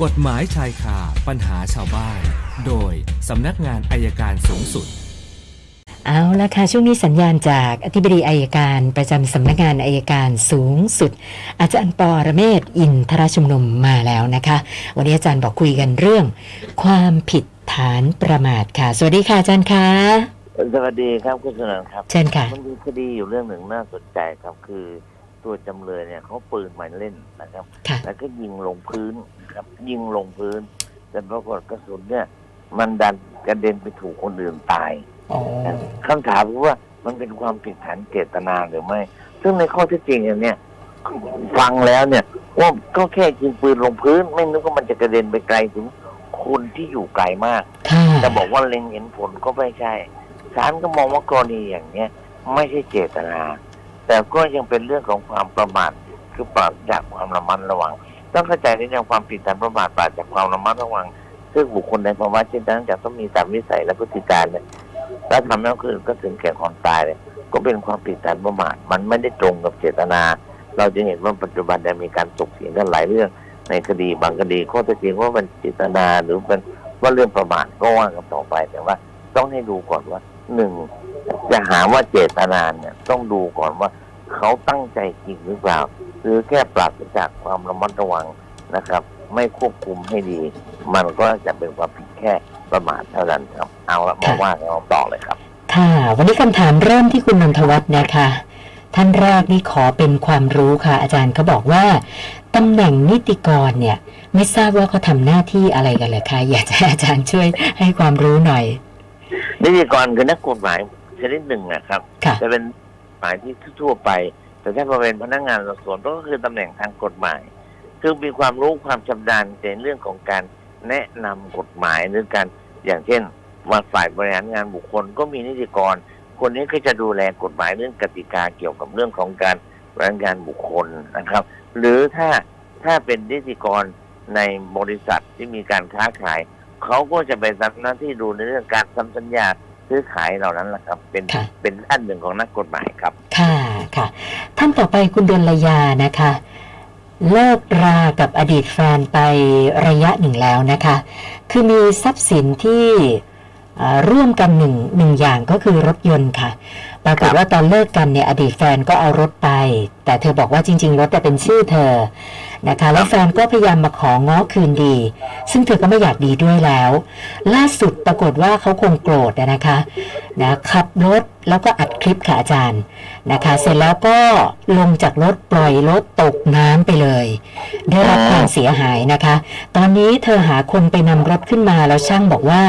กฎหมายชายคาปัญหาชาวบ้าน โดยสำนักงานอัยการสูงสุด เอาละค่ะ ช่วงนี้สัญญาณจากอธิบดีอัยการประจำสำนักงานอัยการสูงสุด อาจารย์ปอระเมศวร์อินทรชุมนุมมาแล้วนะคะ วันนี้อาจารย์บอกคุยกันเรื่อง ความผิดฐานประมาทค่ะ สวัสดีค่ะอาจารย์คะสวัสดีครับคุณสนันครับเชิญค่ะมันมีคดีอยู่เรื่องหนึ่งน่าสนใจครับคือ ตัวจำเลยเนี่ยเขาปืนมาเล่นนะครับค่ะแล้วก็ยิงลงพื้นครับ ยิงลงพื้นแต่ปรากฏกระสุนเนี่ย มันดันกระเด็นไปถูกคนอื่นตายอ๋อคำถามคือว่ามันเป็นความผิดฐานเจตนาหรือไม่ ซึ่งในข้อเที่จริงอันเนี่ยฟังแล้วเนี่ยว่าก็แค่ยิงปืนลงพื้น ไม่นึกว่ามันจะกระเด็นไปไกลถึงคนที่อยู่ไกลมากค่ะจะบอกว่าเล็งเห็นผลก็ไม่ใช่ศาลก็มองว่ากรณีอย่างเนี้ยไม่ใช่เจตนา แต่ก็ยังเป็นเรื่องของความประมาทคือปราศจากความระมัดระวัง ต้องเข้าใจในเรื่องความผิดฐานประมาทปราศจากความระมัดระวัง ซึ่งบุคคลในภาวะเช่นนั้นจะต้องมีตามวิสัยและพฤติการเนี่ยแล้วทำให้วคนอื่นก็ถึงแก่ความตายเลยก็เป็นความผิดฐานประมาทมันไม่ได้ตรงกับเจตนา เราจะเห็นว่าปัจจุบันเนี่ยมีการตกเถียงกันหลายเรื่องในคดีบางคดีข้อเท็จจริงว่ามันเจตนาหรือเป็นว่าเรื่องประมาทก็ว่ากันต่อไปแต่ว่า ต้องให้ดูก่อนว่าหนึ่งจะหาว่าเจตนาเนี่ยต้องดูก่อนว่า เขาตั้งใจจริงหรือเปล่า หรือแค่ปราศจากความระมัดระวังนะครับ ไม่ควบคุมให้ดี มันก็จะเป็นความผิดแค่ประมาทเท่านั้นครับ เอาละมาว่ากันต่อเลยครับ ค่ะ วันนี้คำถามเริ่มที่คุณนนทวัฒน์นะคะ ท่านแรกนี่ขอเป็นความรู้ค่ะ อาจารย์เขาบอกว่าตำแหน่งนิติกรเนี่ย ไม่ทราบว่าเขาทำหน้าที่อะไรกันเลยคะอยากจะให้อาจารย์ช่วยให้ความรู้หน่อย นิติกรคือนักกฎหมายชนิดหนึ่งนะครับค่ะจะเป็น หมายที่ทั่วไป แต่ถ้ามาเป็นพนักงานสอบสวนก็คือตำแหน่งทางกฎหมาย คือมีความรู้ความชำนาญในเรื่องของการแนะนำกฎหมายหรือการอย่างเช่นว่าฝ่ายบริหารงานบุคคลก็มีนิติกร คนนี้ก็จะดูแลกฎหมายเรื่องกติกาเกี่ยวกับเรื่องของการบริหารงานบุคคลนะครับ หรือถ้าถ้าเป็นนิติกรในบริษัทที่มีการค้าขาย เขาก็จะไปทำหน้าที่ดูในเรื่องการทำสัญญา ซื้อขายเหล่านั้นแหละครับ เป็นค่ะเป็นอันหนึ่งของนักกฎหมายครับ ค่ะค่ะ ท่านต่อไปคุณดลยานะคะ เลิกรากับอดีตแฟนไประยะหนึ่งแล้วนะคะ คือมีทรัพย์สินที่เอ่อร่วมกันหนึ่งหนึ่งอย่างก็คือรถยนต์ค่ะ ปรากฏว่าตอนเลิกกันเนี่ยอดีตแฟนก็เอารถไป แต่เธอบอกว่าจริง ๆ รถแต่เป็นชื่อเธอ นะคะ แล้วแฟนก็พยายามมาของ้อคืนดี ซึ่งเธอก็ไม่อยากดีด้วยแล้ว ล่าสุดปรากฏว่าเขาคงโกรธนะคะนะขับรถแล้วก็อัดคลิปค่ะอาจารย์นะคะ เสร็จแล้วก็ลงจากรถปล่อยรถตกน้ำไปเลย ได้รับความเสียหายนะคะ ตอนนี้เธอหาคนไปนำรถขึ้นมาแล้วช่างบอกว่า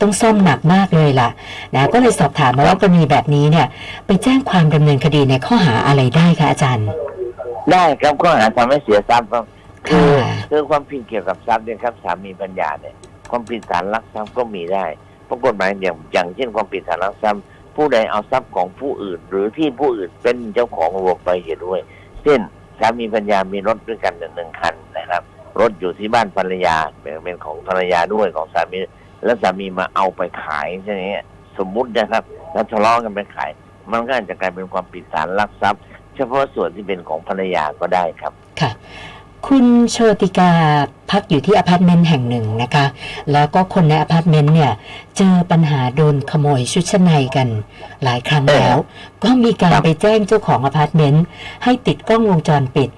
ต้องซ่อมหนักมากเลยล่ะนะก็เลยสอบถามมาว่ากรณีแบบนี้เนี่ยไปแจ้งความดำเนินคดีในข้อหาอะไรได้คะอาจารย์ ได้ครับก็หาทำให้เสียทรัพย์ครับคือค่ะคือความผิดเกี่ยวกับทรัพย์เนี่ยครับสามีปัญญาเนี่ยความผิดฐานลักทรัพย์ก็มีได้เพราะกฎหมายอย่างอย่างเช่นความผิดฐานลักทรัพย์ ผู้ใดเอาทรัพย์ของผู้อื่น หรือที่ผู้อื่นเป็นเจ้าของรวมไปเสียด้วย เช่นสามีปัญญามีรถด้วยกันหนึ่งคันนะครับ รถอยู่ที่บ้านภรรยาเป็นเป็นของภรรยาด้วยของสามีแล้วสามีมาเอาไปขายใช่ไหมสมมุตินะครับ แล้วทะเลาะกันไปขาย มันก็อาจจะกลายเป็นความผิดฐานลักทรัพย์ เฉพาะส่วนที่เป็นของภรรยาก็ได้ครับค่ะคุณโชติกาพักอยู่ที่อพาร์ตเมนต์แห่งหนึ่งนะคะ แล้วก็คนในอพาร์ตเมนต์เนี่ย เจอปัญหาโดนขโมยชุดชั้นในกันหลายครั้งแล้ว ก็มีการครับไปแจ้งเจ้าของอพาร์ตเมนต์ให้ติดกล้องวงจรปิด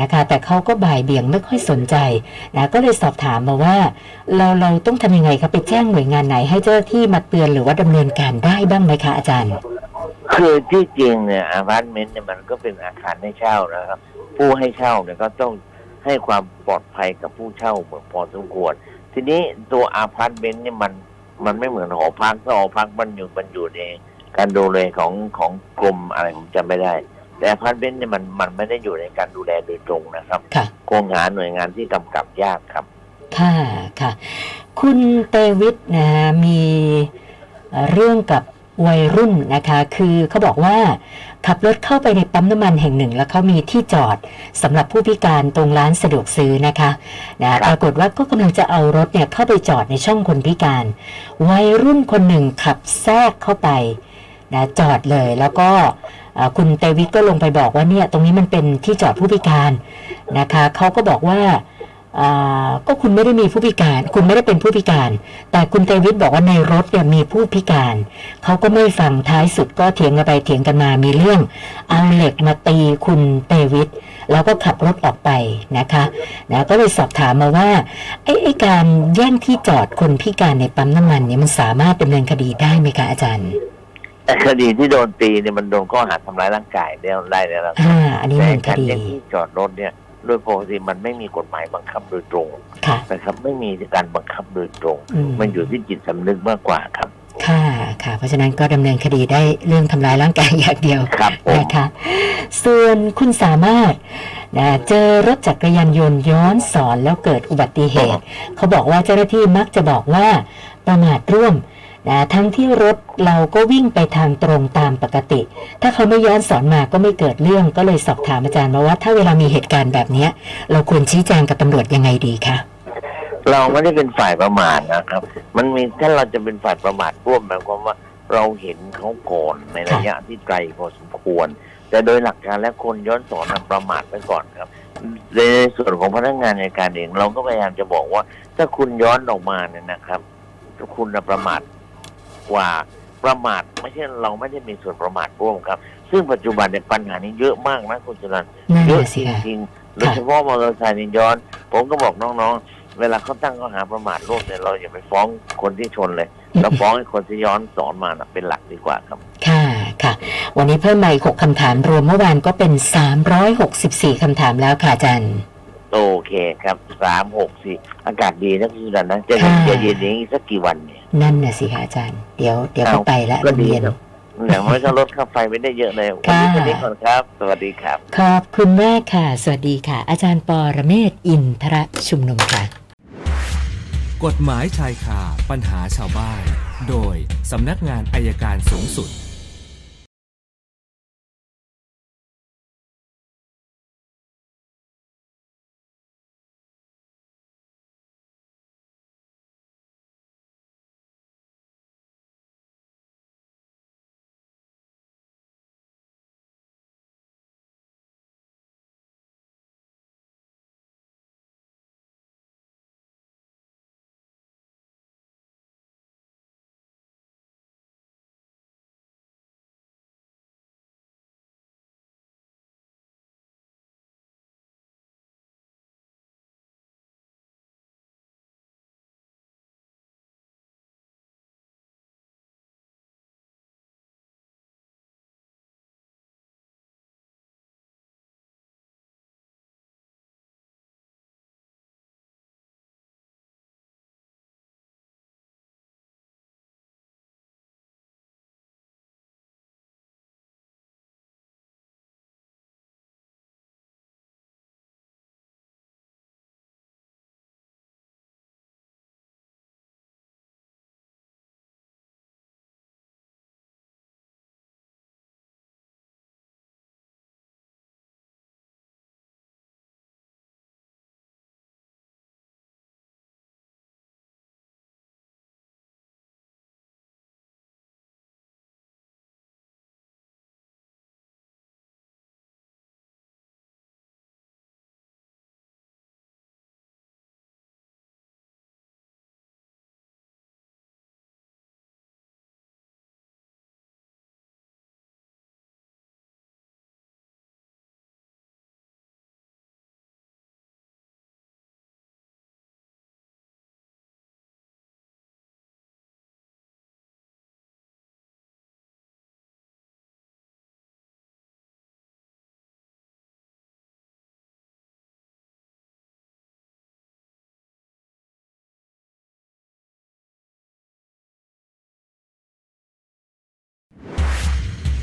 นะคะ แต่เขาก็บ่ายเบี่ยงไม่ค่อยสนใจนะก็เลยสอบถามมาว่า เราเราต้องทำยังไงครับไปแจ้งหน่วยงานไหนให้เจ้าหน้าที่มาเตือนหรือว่าดำเนินการได้บ้างไหมคะอาจารย์ คือที่จริงเนี่ยอพาร์ตเมนต์เนี่ยมันก็เป็นอาคารให้เช่านะครับ ผู้ให้เช่าเนี่ยก็ต้องให้ความปลอดภัยกับผู้เช่าเหมือนพอสมควร ทีนี้ตัวอพาร์ตเมนต์เนี่ยมันมันไม่เหมือนหอพักถ้าหอพักมันอยู่มันอยู่ในการดูแลของของกรมอะไรผมจำไม่ได้ แต่อพาร์ตเมนต์เนี่ยมันมันไม่ได้อยู่ในการดูแลโดยตรงนะครับค่ะคงหาหน่วยงานที่กำกับยากครับ ค่ะค่ะ คุณเตวิทนะมีเอ่อเรื่องกับ วัยรุ่นนะคะ คือเขาบอกว่าขับรถเข้าไปในปั๊มน้ำมันแห่งหนึ่ง แล้วเขามีที่จอดสำหรับผู้พิการตรงร้านสะดวกซื้อนะคะนะปรากฏว่าก็กำลังจะเอารถเนี่ยเข้าไปจอดในช่องคนพิการ วัยรุ่นคนหนึ่งขับแทรกเข้าไปนะจอดเลยแล้วก็เอ่อคุณเตวิทก็ลงไปบอกว่าเนี่ยตรงนี้มันเป็นที่จอดผู้พิการนะคะเขาก็บอกว่าอ่า ก็คุณไม่ได้มีผู้พิการ คุณไม่ได้เป็นผู้พิการ แต่คุณเตวิทบอกว่าในรถเนี่ยมีผู้พิการ เขาก็ไม่ฟังท้ายสุดก็เถียงกันไปเถียงกันมามีเรื่อง เอาเหล็กมาตีคุณเตวิทแล้วก็ขับรถออกไปนะคะนะก็เลยสอบถามมาว่าไอ้ไอ้การแย่งที่จอดคนพิการในปั๊มน้ำมันเนี่ยมันสามารถดำเนินคดีได้ไหมคะอาจารย์แต่คดีที่โดนตีเนี่ยมันโดนข้อหาทำร้ายร่างกายได้ได้แล้วนะครับอ่าอันนี้แต่ดำเนินคการดีแย่งที่จอดรถเนี่ย โดยปกติมันไม่มีกฎหมายบังคับโดยตรงค่ะนะครับไม่มีการบังคับโดยตรงอืมมันอยู่ที่จิตสำนึกมากกว่าครับค่ะค่ะ เพราะฉะนั้นก็ดำเนินคดีได้เรื่องทำร้ายร่างกายอย่างเดียวครับผมนะคะส่วนคุณสามารถนะเจอรถจักรยานยนต์ย้อนสอนแล้วเกิดอุบัติเหตุ เขาบอกว่าเจ้าหน้าที่มักจะบอกว่าประมาทร่วม นะทั้งที่รถเราก็วิ่งไปทางตรงตามปกติ ถ้าเขาไม่ย้อนสอนมาก็ไม่เกิดเรื่องก็เลยสอบถามอาจารย์มาว่า ถ้าเวลามีเหตุการณ์แบบเนี้ยเราควรชี้แจงกับตำรวจยังไงดีคะเราไม่ได้เป็นฝ่ายประมาทนะครับ มันมีถ้าเราจะเป็นฝ่ายประมาทร่วมหมายความว่าเราเห็นเขาก่อนในระยะที่ไกลพอสมควร แต่โดยหลักการและคนย้อนสอนประมาทไปก่อนครับในส่วนของพนักงานในการเองเราก็พยายามจะบอกว่า ถ้าคุณย้อนออกมาเนี่ยนะครับถ้าคุณน่ะประมาท กว่าประมาทไม่ใช่เราไม่ได้มีส่วนประมาทร่วมครับ ซึ่งปัจจุบันเนี่ยปัญหานี้เยอะมากนะคุณจุลันนั่นเยอะน่ะจสิคะริงๆโดยเฉพาะมอเตอร์ไซค์นี่ย้อน ผมก็บอกน้องๆ เวลาเขาตั้งข้อหาประมาทร่วมเนี่ยเราอย่าไปฟ้องคนที่ชนเลยเราฟ้องให้คนที่ย้อนสอนมาน่ะเป็นหลักดีกว่าครับ ค่ะค่ะ วันนี้เพิ่มมาอีกหกคำถามรวมเมื่อวานก็เป็น364คำถามแล้วค่ะอาจารย์ โอเคครับสามหกสี่อากาศดีนะคุณสุนันท์นะจะเห็นค่ะจะเย็นอย่างนี้สักกี่วันเนี่ยนั่นน่ะสิคะอาจารย์ เดี๋ยวเดี๋ยวก็เอาไปละก็โรงดีเรียนครับอย่างน้อยก็ลดค่าไฟไม่ได้เยอะเลยวันนี้ค่ะแค่นี้ก่อนครับ สวัสดีครับ ขอบคุณมากค่ะ สวัสดีค่ะ อาจารย์ปอระเมศวร์อินทรชุมนุมค่ะ กฎหมายชายคาปัญหาชาวบ้าน โดยสำนักงานอายการสูงสุด